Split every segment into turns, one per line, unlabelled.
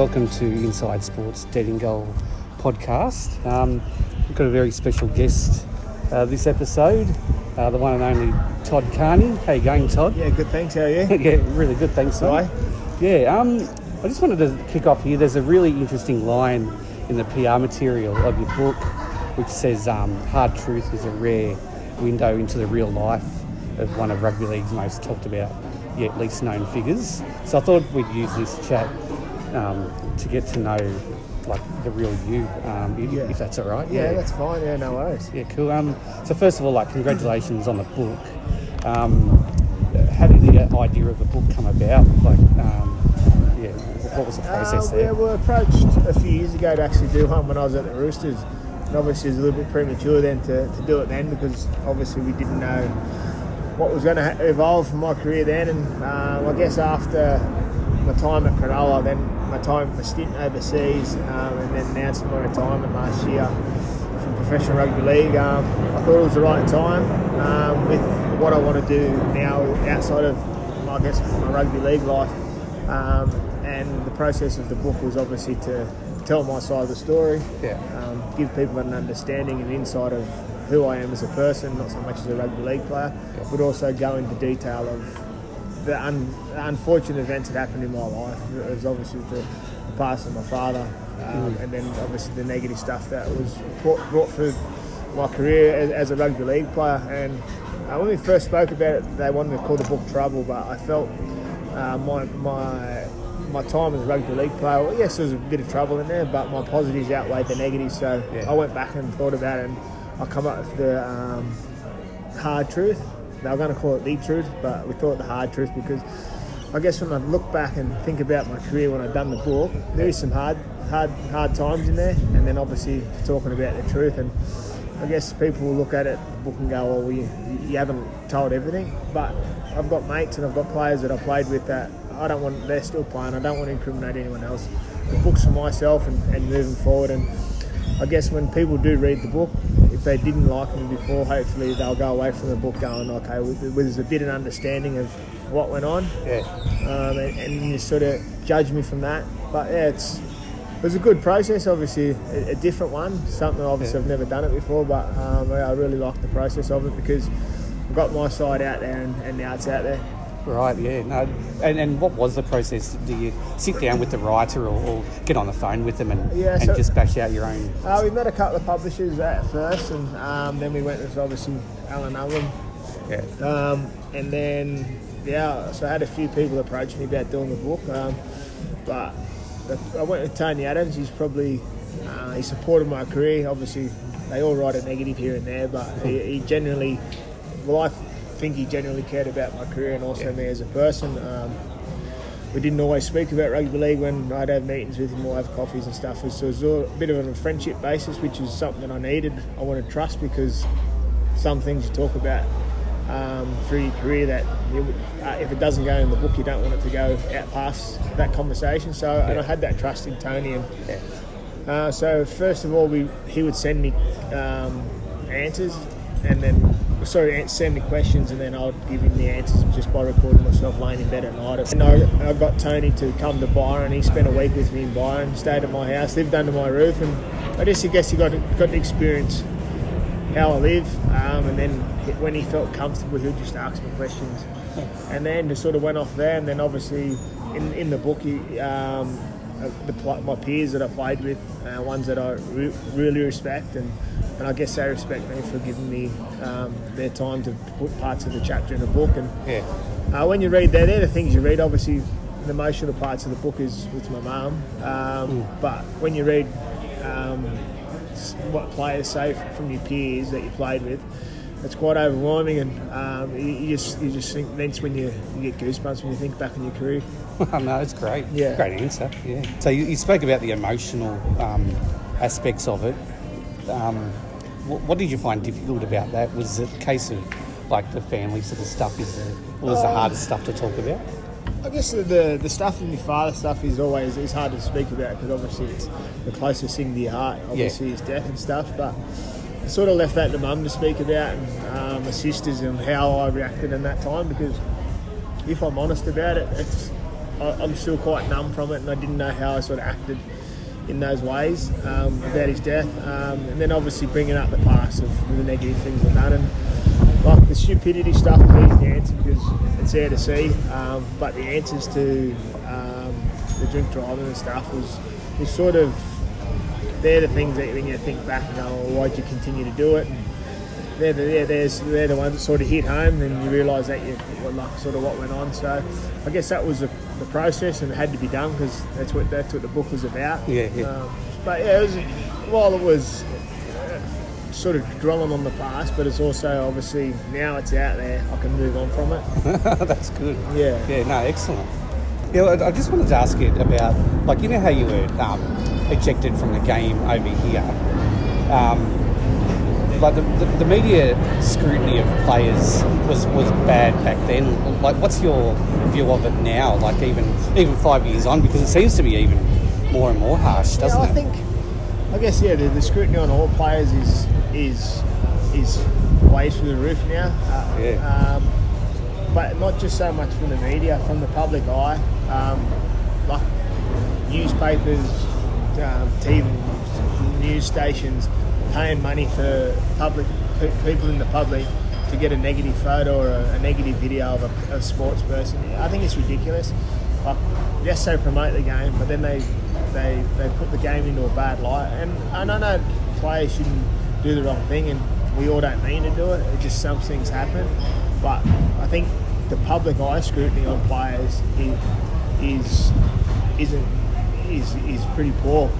and welcome to Inside Sports Dead in Goal podcast. Um, we've got a very special guest uh, this episode, uh, the one and only Todd Carney. How you going, Todd?
Yeah, good. Thanks. How are you?
yeah, really good. Thanks.
Hi.
Yeah, um, I just wanted to kick off here. There's a really interesting line in the PR material of your book, which says um, "Hard truth is a rare window into the real life of one of rugby league's most talked about yet least known figures." So I thought we'd use this chat um, to get to know like the real you, um, if,
Yeah.
if that's all right.
Yeah, that's fine. Yeah, no worries.
Yeah, cool. Um, so first of all, like congratulations on the book. Um, how did the idea of the book come about? Like, um, yeah, what was the process
Uh, yeah, we were approached a few years ago to actually do one when I was at the Roosters. And obviously, it was a little bit premature then to, to do it then because obviously we didn't know what was going to evolve from my career then. And um, I guess after my time at Cronulla, then my time, my stint overseas, um, and then announcing my retirement last year from professional rugby league, um, I thought it was the right time um, with what I want to do now outside of, I guess, my rugby league life. Um, and the process of the book was obviously to tell my side of the story,
Yeah.
um, give people an understanding and insight of who I am as a person, not so much as a rugby league player,
Yeah.
but also go into detail of the, un- unfortunate events that happened in my life. It was obviously the, the passing of my father, um, and then obviously the negative stuff that was brought, brought through my career as, as a rugby league player. And uh, when we first spoke about it, they wanted to call the book Trouble, but I felt uh, my my my time as a rugby league player, well, yes, there was a bit of trouble in there, but my positives outweighed the negatives. So
Yeah.
I went back and thought about it, and I come up with the um, hard truth. They were going to call it the truth, but we thought the hard truth because I guess when I look back and think about my career when I've done the book, there is some hard, hard, hard times in there, and then obviously talking about the truth. And I guess people will look at it, the book, and go, oh, "Well, you, you haven't told everything." But I've got mates and I've got players that I played with that I don't want. They're still playing. I don't want to incriminate anyone else. The book's for myself and, and moving forward. And I guess when people do read the book, if they didn't like me before, hopefully they'll go away from the book going, okay, with, with there's a bit of understanding of what went on,
Yeah,
um, and, and you sort of judge me from that. But yeah, it's it was a good process. Obviously, a, a different one, something obviously
Yeah.
I've never done it before, but um, I I really like the process of it because I've got my side out there and, and now it's out there.
Right. Yeah. No. And, and what was the process? Do you sit down with the writer or, or get on the phone with them and,
Yeah,
and
so-
just bash out your own?
Uh, we met a couple of publishers at first, and um, then we went with obviously Alan Allen.
Yeah.
Um, and then, yeah, so I had a few people approach me about doing the book. Um, but I went with Tony Adams. He's probably, uh, he supported my career. Obviously, they all write a negative here and there, but he, he generally, well, I think he genuinely cared about my career and also
Yeah.
me as a person. Um, we didn't always speak about rugby league when I'd have meetings with him or have coffees and stuff. So it was a bit of a friendship basis, which is something that I needed. I wanted trust because some things you talk about um, through your career that you, uh, if it doesn't go in the book, you don't want it to go out past that conversation. So and
Yeah.
I had that trust in Tony. And
Yeah.
uh, so first of all, we he would send me um, answers, and then sorry, send me questions, and then I'll give him the answers just by recording myself laying in bed at night. And I, I got Tony to come to Byron. He spent a week with me in Byron, stayed at my house, lived under my roof, and I just I guess he got got to experience how I live. Um, and then when he felt comfortable, he would just ask me questions. And then just sort of went off there. And then obviously in, in the book, he, um, the, my peers that I played with, uh, ones that I re- really respect, and, and I guess they respect me for giving me um, their time to put parts of the chapter in the book. And
Yeah.
uh, when you read there, they're the things you read. Obviously, the emotional parts of the book is with my mum. Um, But when you read um, what players say from your peers that you played with, it's quite overwhelming, and um, you, you just you just think that's when you, you get goosebumps when you think back on your career.
no, it's great.
Yeah.
Great answer. Yeah. So you, you spoke about the emotional um, aspects of it. Um, what, what did you find difficult about that? Was it a case of like the family sort of stuff is the, was the
Um,
hardest stuff to talk about?
I guess the, the the stuff in your father stuff is always is hard to speak about because obviously it's the closest thing to your heart. Obviously, his death and stuff, but I sort of left that to mum to speak about and um, my sisters and how I reacted in that time because if I'm honest about it, it's I, I'm still quite numb from it, and I didn't know how I sort of acted in those ways um, about his death. Um, and then obviously bringing up the past of the negative things I've done. And like the stupidity stuff is easy to answer because it's there to see. Um, but the answers to um, the drink driving and stuff was, was sort of, they're the things that when you think back and go, well, why'd you continue to do it? And they're the, they're, there's, they're the ones that sort of hit home and you realise that you, like sort of what went on. So I guess that was the, the process and it had to be done because that's what, that's what the book was about.
Yeah, yeah.
Um, but yeah, it was, while it was uh, sort of dwelling on the past, but it's also obviously now it's out there, I can move on from it.
That's good.
Yeah.
Yeah, no, excellent. Yeah, I I just wanted to ask you about, like, you know how you were um, ejected from the game over here? Um, like, the, the, the media scrutiny of players was, was bad back then. Like, what's your view of it now? Like, even even five years on, because it seems to be even more and more harsh, doesn't
yeah, I
it?
think, I guess, yeah, the, the scrutiny on all players is is is way through the roof now. Uh,
Yeah.
Um, but not just so much from the media, from the public eye. Um, like newspapers, um, TV, news stations paying money for public people in the public to get a negative photo or a, a negative video of a, a sports person. I think it's ridiculous. Like, yes, they promote the game, but then they they they put the game into a bad light. And, and I know players shouldn't do the wrong thing, and we all don't mean to do it. It just some things happen. But I think the public eye scrutiny on players is is isn't is, is pretty poor.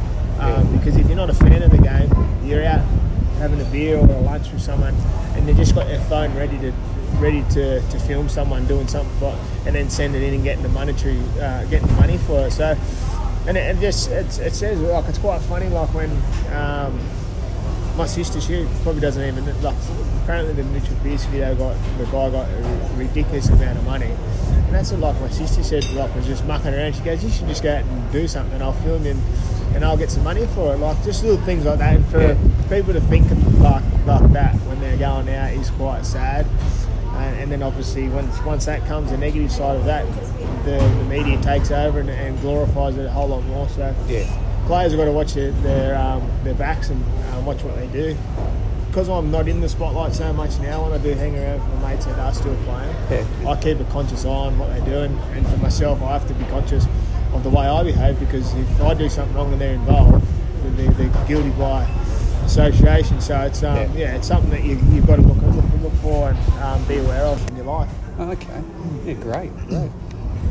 Um, because if you're not a fan of the game, you're out having a beer or a lunch with someone, and they just got their phone ready to ready to, to film someone doing something, for, and then send it in and getting the monetary uh, getting the money for it. So, and it, it just it's, it says like it's quite funny like when. Um, my sister, she probably doesn't even like. Apparently, the Mitchell Pearce video got the guy got a ridiculous amount of money, and that's what like my sister said. Like was just mucking around. She goes, "You should just go out and do something, and I'll film you, and, I'll get some money for it." Like just little things like that. And for
Yeah.
people to think like like that when they're going out is quite sad. And, and then obviously once once that comes, the negative side of that, the, the media takes over and, and glorifies it a whole lot more. So
Yeah.
players have got to watch their their, um, their backs and um, watch what they do. Because I'm not in the spotlight so much now, when I do hang around with my mates that are still playing,
Yeah.
I keep a conscious eye on what they do, and, and for myself, I have to be conscious of the way I behave because if I do something wrong and they're involved, then they're, they're guilty by association. So it's um,
Yeah.
yeah. it's something that you, you've got to look look, look for and um, be aware of in your life.
Okay. Yeah, great, great.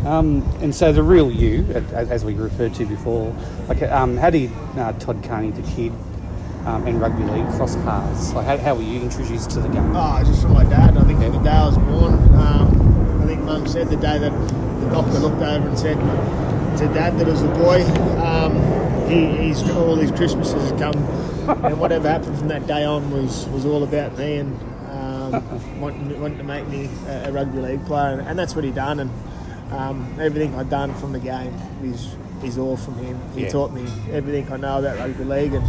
Um, and so the real you, as, as we referred to before, like, um, how did uh, Todd Carney, the kid, um, and rugby league cross paths? Like, how, how were you introduced to the game?
Oh, just from my dad. I think
Yeah.
the day I was born, um, I think Mum said the day that the doctor looked over and said to Dad that was a boy. Um, he, he's all his Christmases had come, and whatever happened from that day on was, was all about me and um, wanting, wanting to make me a, a rugby league player, and, and that's what he done. And um, everything I'd done from the game is is all from him. He
Yeah.
taught me everything I know about rugby league, and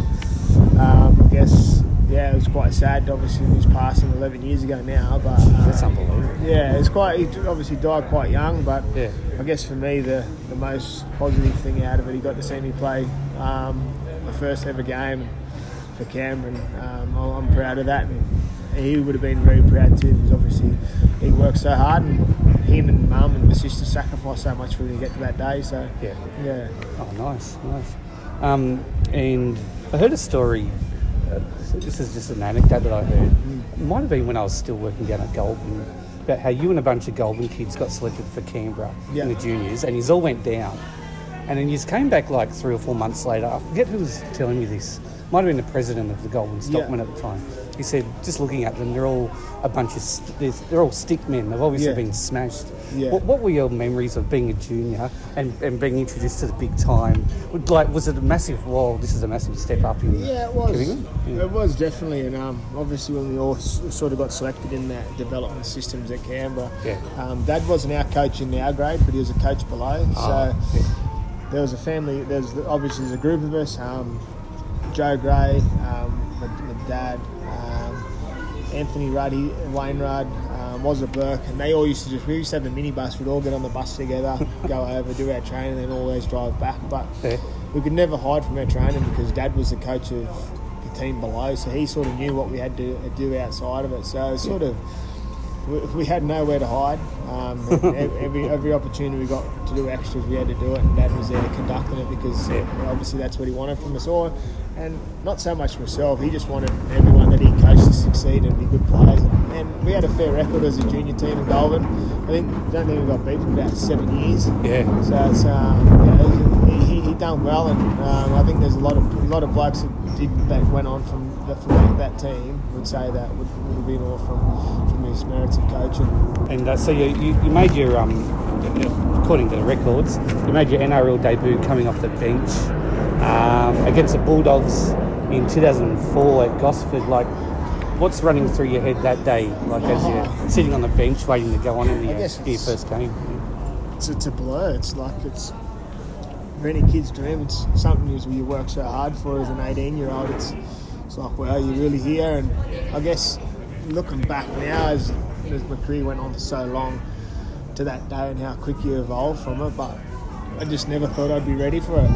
um, I guess yeah, it was quite sad. Obviously, he was passing 11 years ago now, but uh,
That's unbelievable.
yeah, it's quite. He obviously died quite young, but
Yeah.
I guess for me, the the most positive thing out of it, he got to see me play um, my first ever game for Canberra. Um, I'm I'm proud of that, and he would have been very proud too, because obviously he worked so hard, and him and mum and my sister sacrificed so much for me to get to that day. So
Yeah.
yeah.
Oh, nice, nice. Um, and I heard a story. Uh, this is just an anecdote that I heard. It might have been when I was still working down at Goulburn about how you and a bunch of Goulburn kids got selected for Canberra
Yeah.
in the juniors, and you all went down. And then you came back like three or four months later. I forget who was telling me this. Might have been the president of the Goulburn Stockmen
Yeah.
at the time. He said, just looking at them, they're all a bunch of, st- they're, they're all stick men. They've obviously
Yeah.
been smashed. What, what were your memories of being a junior and, and being introduced to the big time? Like, was it a massive? Wow, this is a massive step up in
Yeah, it was.
Yeah.
It was definitely, and um, obviously when we all s- sort of got selected in that development systems at Canberra,
Yeah.
um, Dad wasn't our coach in our grade, but he was a coach below.
Ah,
so
yeah.
there was a family. There's obviously there's a group of us. Um, Joe Gray, um, my, my dad, um, Anthony Ruddy, Wayne Rudd, um, was a Burke, and they all used to just we used to have a minibus. We'd all get on the bus together, go over, do our training, and then always drive back. But
Yeah.
we could never hide from our training because Dad was the coach of the team below, so he sort of knew what we had to do outside of it. So it's sort of we, we had nowhere to hide. Um, every every opportunity we got to do extras, we had to do it, and Dad was there conducting it because
Yeah.
obviously that's what he wanted from us all. And not so much myself, he just wanted everyone that he coached to succeed and be good players. And, and we had a fair record as a junior team in Goulburn. I think don't think we got beat for about seven years.
Yeah.
So it's um, yeah, he, he, he done well, and um, I think there's a lot of a lot of blokes that did that went on from the, from that, that team would say that would, would have been all from from his merits of coaching.
And uh, so you, you, you made your, um, according to the records, you made your NRL debut coming off the bench um, against the Bulldogs in 2004 at Gosford. Like, what's running through your head that day? Like, as you're sitting on the bench waiting to go on in the, your first game.
It's, it's a blur. It's like it's for any kids' dream. It's something you you work so hard for as an 18 year old. It's it's like wow, you're really here. And I guess looking back now, as as my career went on for so long, to that day and how quick you evolved from it, but I just never thought I'd be ready for it.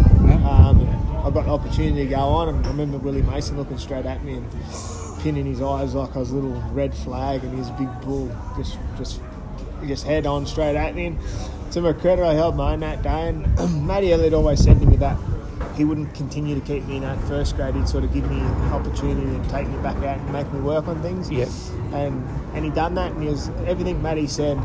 Um, I got an opportunity to go on, and I remember Willie Mason looking straight at me and pinning his eyes like I was a little red flag, and his big bull just just just head on straight at me. And to my credit, I held my own that day, and Matty Elliott always said to me that he wouldn't continue to keep me in that first grade. He'd sort of give me an opportunity and take me back out and make me work on things
Yep.
and and he done that, and he was everything Matty said.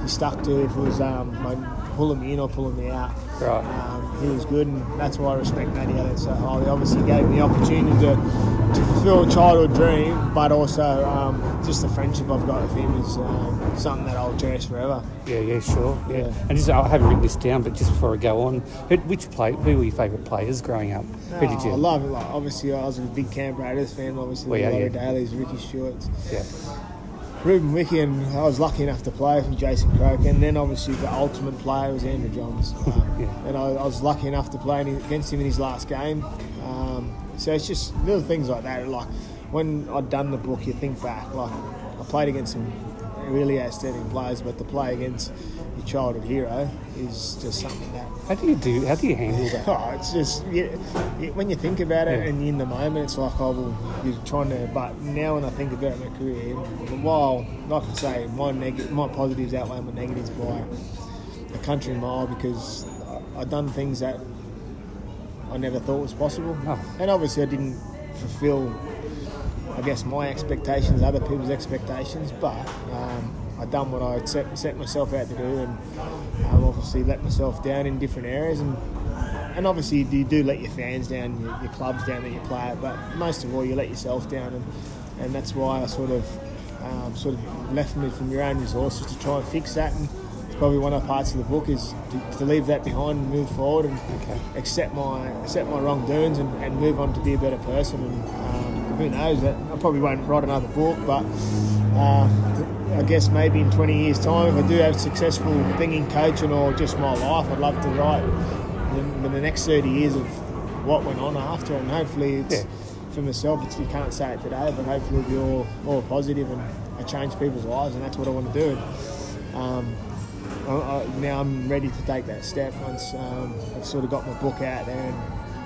He stuck to if it was um, like pulling me in or pulling me out.
Right.
Um, he was good, and that's why I respect Matty Elliott so highly. Obviously, gave me the opportunity to, to fulfil a childhood dream, but also um, just the friendship I've got with him is um, something that I'll cherish forever.
Yeah, yeah, sure. Yeah.
Yeah.
And just, I haven't written this down, but just before I go on, who, which play, who were your favourite players growing up? Who did you?
Oh, I love it. Like, obviously, I was a big Canberra Raiders fan. Obviously,
Well, yeah,
Laurie
yeah.
Daley's, Ricky Stuart's.
yeah.
Ruben and I was lucky enough to play from Jason Croker, and then obviously the ultimate player was Andrew Johns, um,
Yeah.
and I, I was lucky enough to play against him in his last game. Um, so it's just little things like that. Like when I'd done the book, you think back. Like I played against some really outstanding players, but to play against your childhood hero is just something that
How do you do? How do you handle that?
Oh, it's just you, you, when you think about it
Yeah.
and in the moment, it's like oh well, you're trying to. But now when I think about my career, while like I say, my neg- my positives outweigh my negatives by a country mile because I- I've done things that I never thought was possible,
Oh.
and obviously I didn't fulfil. I guess my expectations, other people's expectations, but um, I done what I had set, set myself out to do, and um, obviously let myself down in different areas, and and obviously you do let your fans down, your, your clubs down that you play at, but most of all you let yourself down, and and that's why I sort of um, sort of left me from your own resources to try and fix that, and it's probably one of the parts of the book is to, to leave that behind and move forward and
Okay.
accept my accept my wrongdoings and, and move on to be a better person, and um, who knows that I probably won't write another book, but. Uh, I guess maybe in 20 years' time, if I do have a successful thing in coaching or just my life, I'd love to write the, the next 30 years of what went on after, and hopefully it's
Yeah.
for myself. It's, you can't say it today, but hopefully it'll be all, all positive and I change people's lives, and that's what I want to do. Um, I, I, now I'm ready to take that step once um, I've sort of got my book out there and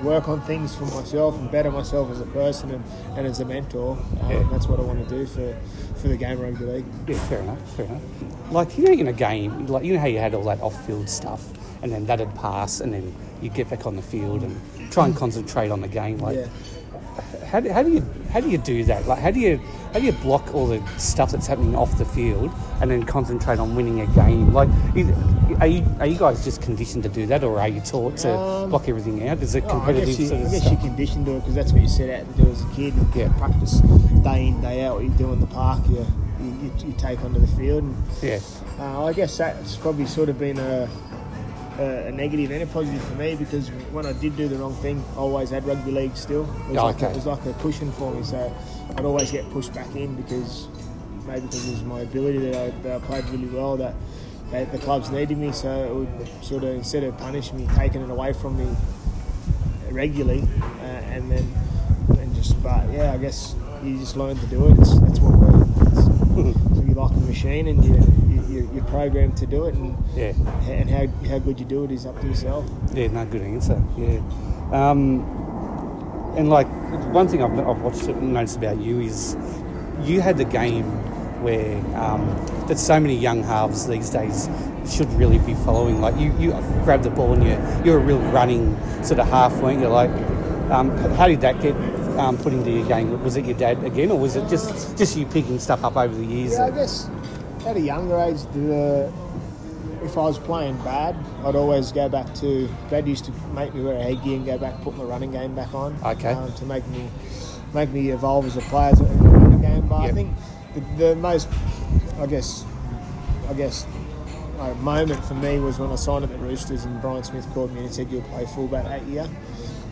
work on things for myself and better myself as a person and, and as a mentor. Um,
Yeah.
That's what I want to do for, for the game rugby league.
Yeah, fair enough, fair enough. Like, you know, in a game, like, you know how you had all that off field stuff, and then that'd pass, and then you'd get back on the field and try and concentrate on the game. Like,
Yeah.
how, do, how do you how do you do that? Like, how do you how do you block all the stuff that's happening off the field and then concentrate on winning a game? Like, is, are you are you guys just conditioned to do that, or are you taught to
Um,
block everything out? Is it
Oh, I
competitive
guess, you,
sort
I guess you're conditioned to it because that's what you set out to do as a kid. And
Yeah.
Practice day in, day out. What you do in the park, you, you, you, you take onto the field. And,
yeah,
uh, I guess that's probably sort of been a, a, a negative and a positive for me because when I did do the wrong thing, I always had rugby league still. It was,
Oh,
like, a,
okay.
it was like a cushion for me. So I'd always get pushed back in because maybe because it was my ability that I, that I played really well that. That the clubs needed me, so it would sort of instead of punishing me, taking it away from me, regularly, uh, and then and just but yeah, I guess you just learn to do it. It's, that's what we're. It's, so you like a machine and you, you, you- you're programmed to do it, and
Yeah.
and how, how good you do it is up to yourself.
Yeah, no, good answer. Yeah. Um, and like, one thing I've, I've watched and noticed about you is you had the game where um, that so many young halves these days should really be following. Like, you, you grabbed the ball and you, you're a real running sort of half, weren't you? Like, um, how did that get um, put into your game? Was it your dad again, or was it just, just you picking stuff up over the years?
Yeah, I guess at a younger age, the if I was playing bad, I'd always go back to. Dad used to make me wear a headgear and go back, put my running game back on.
Okay.
Um, to make me make me evolve as a player the running game. But I think the, the most, I guess, I guess. A moment for me was when I signed up at the Roosters and Brian Smith called me and said you'll play fullback that year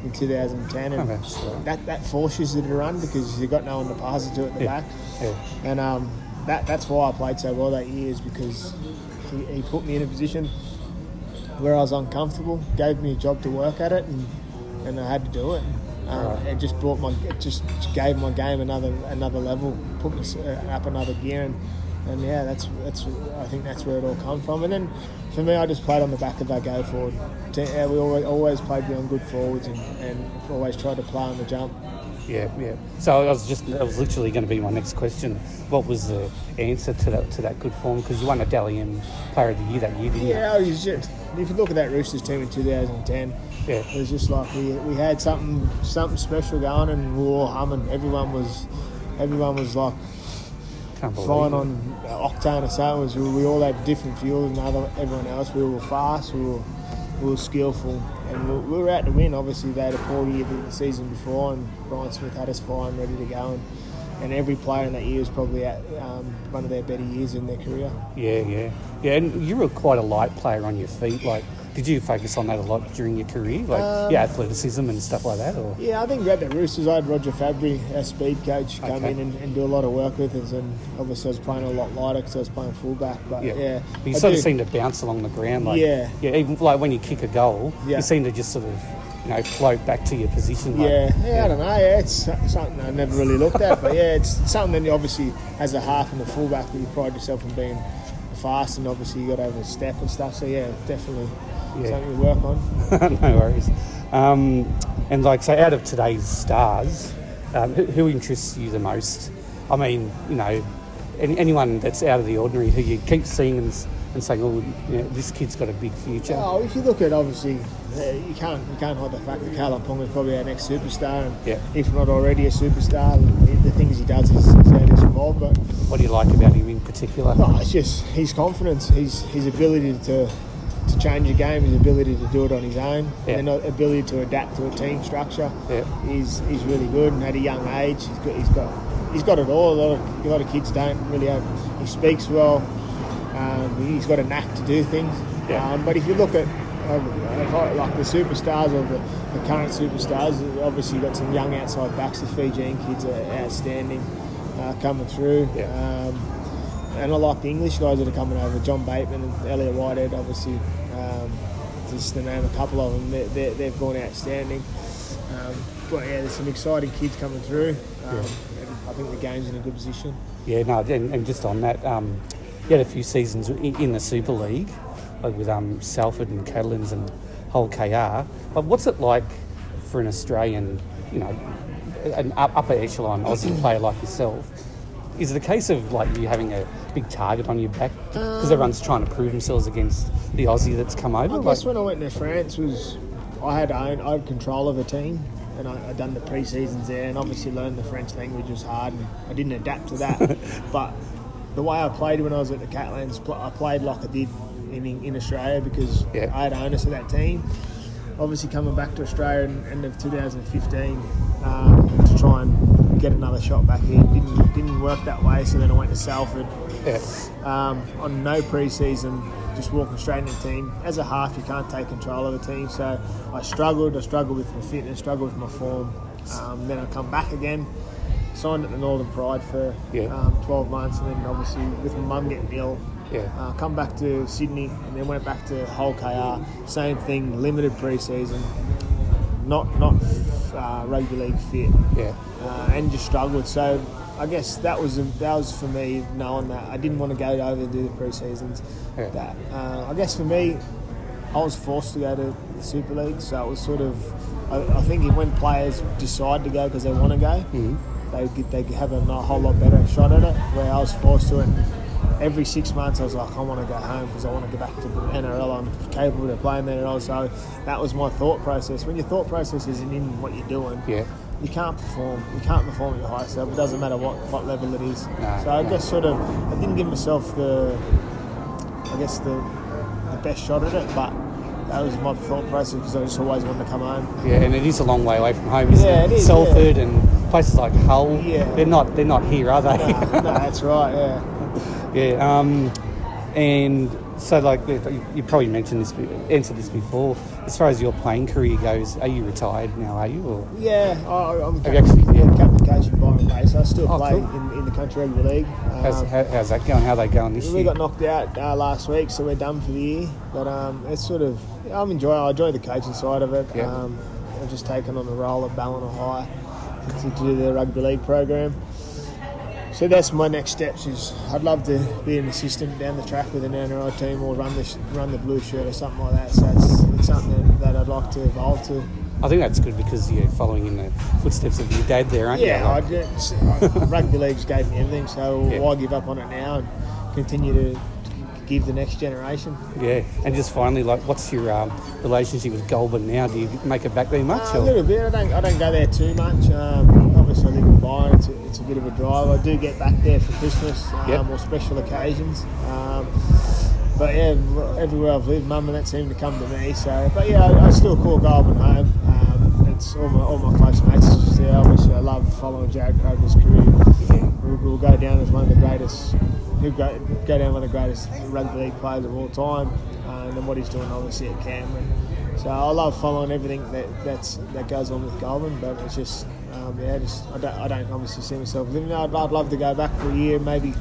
in 2010 and
Oh, that's
that, that forces you to run because you've got no one to pass it to at the
Yeah.
back.
Yeah.
And um, that, that's why I played so well that year is because he, he put me in a position where I was uncomfortable, gave me a job to work at it, and, and I had to do it. Um,
Right.
It just brought my, it just gave my game another another level, put me uh, up another gear, and, and yeah, that's that's I think that's where it all come from. And then for me, I just played on the back of our go forward. Uh, We always, always played beyond good forwards and, and always tried to play on the jump.
Yeah, yeah. So I was just, that was literally going to be my next question. What was the answer to that to that good form? Because you won a Dally M Player of the Year that year, didn't
Yeah, it was just if you look at that Roosters team in 2010,
Yeah.
it was just like we, we had something something special going, and we were all humming. Everyone was everyone was like
you?
Flying on octane or. It was- We, we all had different fuels than other, everyone else. We were fast, we were we were skillful, and we, we were out to win. Obviously, they had a poor year the, season before, and Brian Smith had us flying ready to go. And, and every player in that year was probably at um, one of their better years in their career.
Yeah, yeah, yeah. And you were quite a light player on your feet. Like, did you focus on that a lot during your career, like
Um,
your athleticism and stuff like that? Or
Yeah, I think at the Roosters, I had Roger Fabri, our speed coach, come
Okay.
in and, and do a lot of work with us. And obviously, I was playing a lot lighter because I was playing fullback. But yeah,
yeah, But you
I
sort
do-
of seem to bounce along the ground. Like,
Yeah.
yeah. Even like when you kick a goal,
Yeah.
you seem to just sort of, you know, float back to your position. Like,
Yeah, yeah, I don't know. Yeah, it's something I never really looked at, but yeah, it's something that you obviously, as a half and a fullback, you pride yourself on being fast, and obviously you got to have a step and stuff. So yeah, definitely
Yeah.
something you work on.
no worries. Um, and like, so out of today's stars, um, who, who interests you the most? I mean, you know, any, anyone that's out of the ordinary who you keep seeing and, and saying, oh, you know, this kid's got a big future.
Oh, if you look at obviously, you can't you can't hide the fact that Kalyn Ponga is probably our next superstar, and
Yeah.
if not already a superstar, the, things he does is, is out of. But
What do you like about him in particular?
No, it's just his confidence, his his ability to to change a game, his ability to do it on his own,
Yeah.
and the ability to adapt to a team structure.
Yeah.
He's he's really good, and at a young age, he's got he's got he's got it all. A lot of a lot of kids don't really have. He speaks well. Um, he's got a knack to do things.
Yeah.
Um, but if you look at um, like the superstars or the, the current superstars, obviously you've got some young outside backs. The Fijian kids are outstanding uh, coming through.
Yeah.
And I like the English guys that are coming over. John Bateman and Elliott Whitehead, obviously, um, just to name a couple of them, they, they, they've gone outstanding. Um, but yeah, there's some exciting kids coming through. Um, and I think the game's in a good position.
Yeah, no, and, and just on that, um, you had a few seasons in, in the Super League, like with um, Salford and Catalans and Hull KR. But what's it like for an Australian, you know, an upper echelon Aussie player like yourself? Is it a case of like you having a big target on your back because everyone's trying to prove themselves against the Aussie that's come over?
I
Like,
guess when I went to France was I had own, I had control of a team and I, I'd done the pre-seasons there and obviously learned the French language was hard and I didn't adapt to that but the way I played when I was at the Catalans I played like I did in, in Australia because
Yeah.
I had onus of that team obviously coming back to Australia in end of 2015 um, to try and get another shot back here didn't didn't work that way so then I went to Salford
yeah,
um, on no pre-season, just walking straight in the team. As a half, you can't take control of a team, so I struggled. I struggled with my fitness, struggled with my form. Um, then I come back again, signed at the Northern Pride for
Yeah.
um, 12 months, and then obviously with my mum getting ill,
yeah,
uh, come back to Sydney, and then went back to Hull KR. Same thing, limited pre-season, not not uh, rugby league fit
Yeah.
uh, and just struggled. So I guess that was that was for me knowing that I didn't want to go over and do the pre-seasons.
Yeah.
That uh, I guess for me, I was forced to go to the Super League, so it was sort of. I, I think when players decide to go because they want to go, they get, they have a whole lot better shot at it. Where I was forced to it. Every six months, I was like, I want to go home because I want to get back to the NRL. I'm capable of playing the NRL. So that was my thought process. When your thought process isn't in what you're doing,
Yeah.
you can't perform. You can't perform at your highest level. It doesn't matter what, what level it is.
No,
so I
no.
guess sort of I didn't give myself the I guess the the best shot at it, but that was my thought process because I just always wanted to come home.
Yeah, and it is a long way away from home, isn't
Yeah,
it?
it is,
Salford and places like Hull.
Yeah.
They're not they're not here, are they?
No, no, that's right. Yeah.
yeah. Um, and so like you probably mentioned this answered this before. As far as your playing career goes, are you retired now, are you? Or
Yeah, I, I'm
Have you actually-
yeah, captain coaching Byron Race. I still
Oh,
play
cool.
in, in the country rugby league.
how's,
Um,
how, how's that going? How are they going this
We
year?
We got knocked out uh, last week, so we're done for the year. But um, it's sort of I'm enjoying. I enjoy the coaching side of it.
Yeah.
Um, I've just taken on the role of Ballina High to, to do the rugby league program. So that's my next steps. Is I'd love to be an assistant down the track with an NRL team or run the run the blue shirt or something like that. So it's, it's something that I'd like to evolve to.
I think that's good because you're following in the footsteps of your dad there, aren't
Yeah,
you?
I just, I, rugby league's gave me everything. So
Yeah.
why give up on it now and continue to give the next generation?
yeah. And just finally, like, what's your um, relationship with Goulburn now? Do you make it back there much?
Uh, a little bit. I don't. I don't go there too much. Um, obviously, I live in Byron. It's a, it's a bit of a drive. I do get back there for Christmas um,
Yep.
or special occasions. Um, but yeah, everywhere I've lived, mum and that seem to come to me. So, but yeah, I, I still call Goulburn home. Um, it's all my all my close mates just there. Obviously, I love following Jarrod Croker's career. We'll, we'll go down as one of the greatest. He'll go, go down one of the greatest rugby league players of all time, uh, and then what he's doing obviously at Canberra. So I love following everything that that's that goes on with Goulburn, but it's just um, yeah, just I don't I don't obviously see myself living there. I'd, I'd love to go back for a year, maybe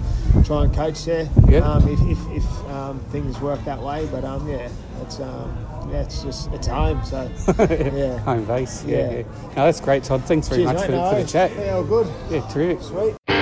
try and coach there.
Yeah.
Um, if if, if um, things work that way, but um, yeah, it's um, yeah, it's just it's home. So yeah.
Home base. Yeah.
Yeah.
yeah. No, that's great, Todd. Thanks very
Cheers,
much
mate.
for,
No
for the chat.
Yeah, all good.
Yeah, terrific.
Sweet.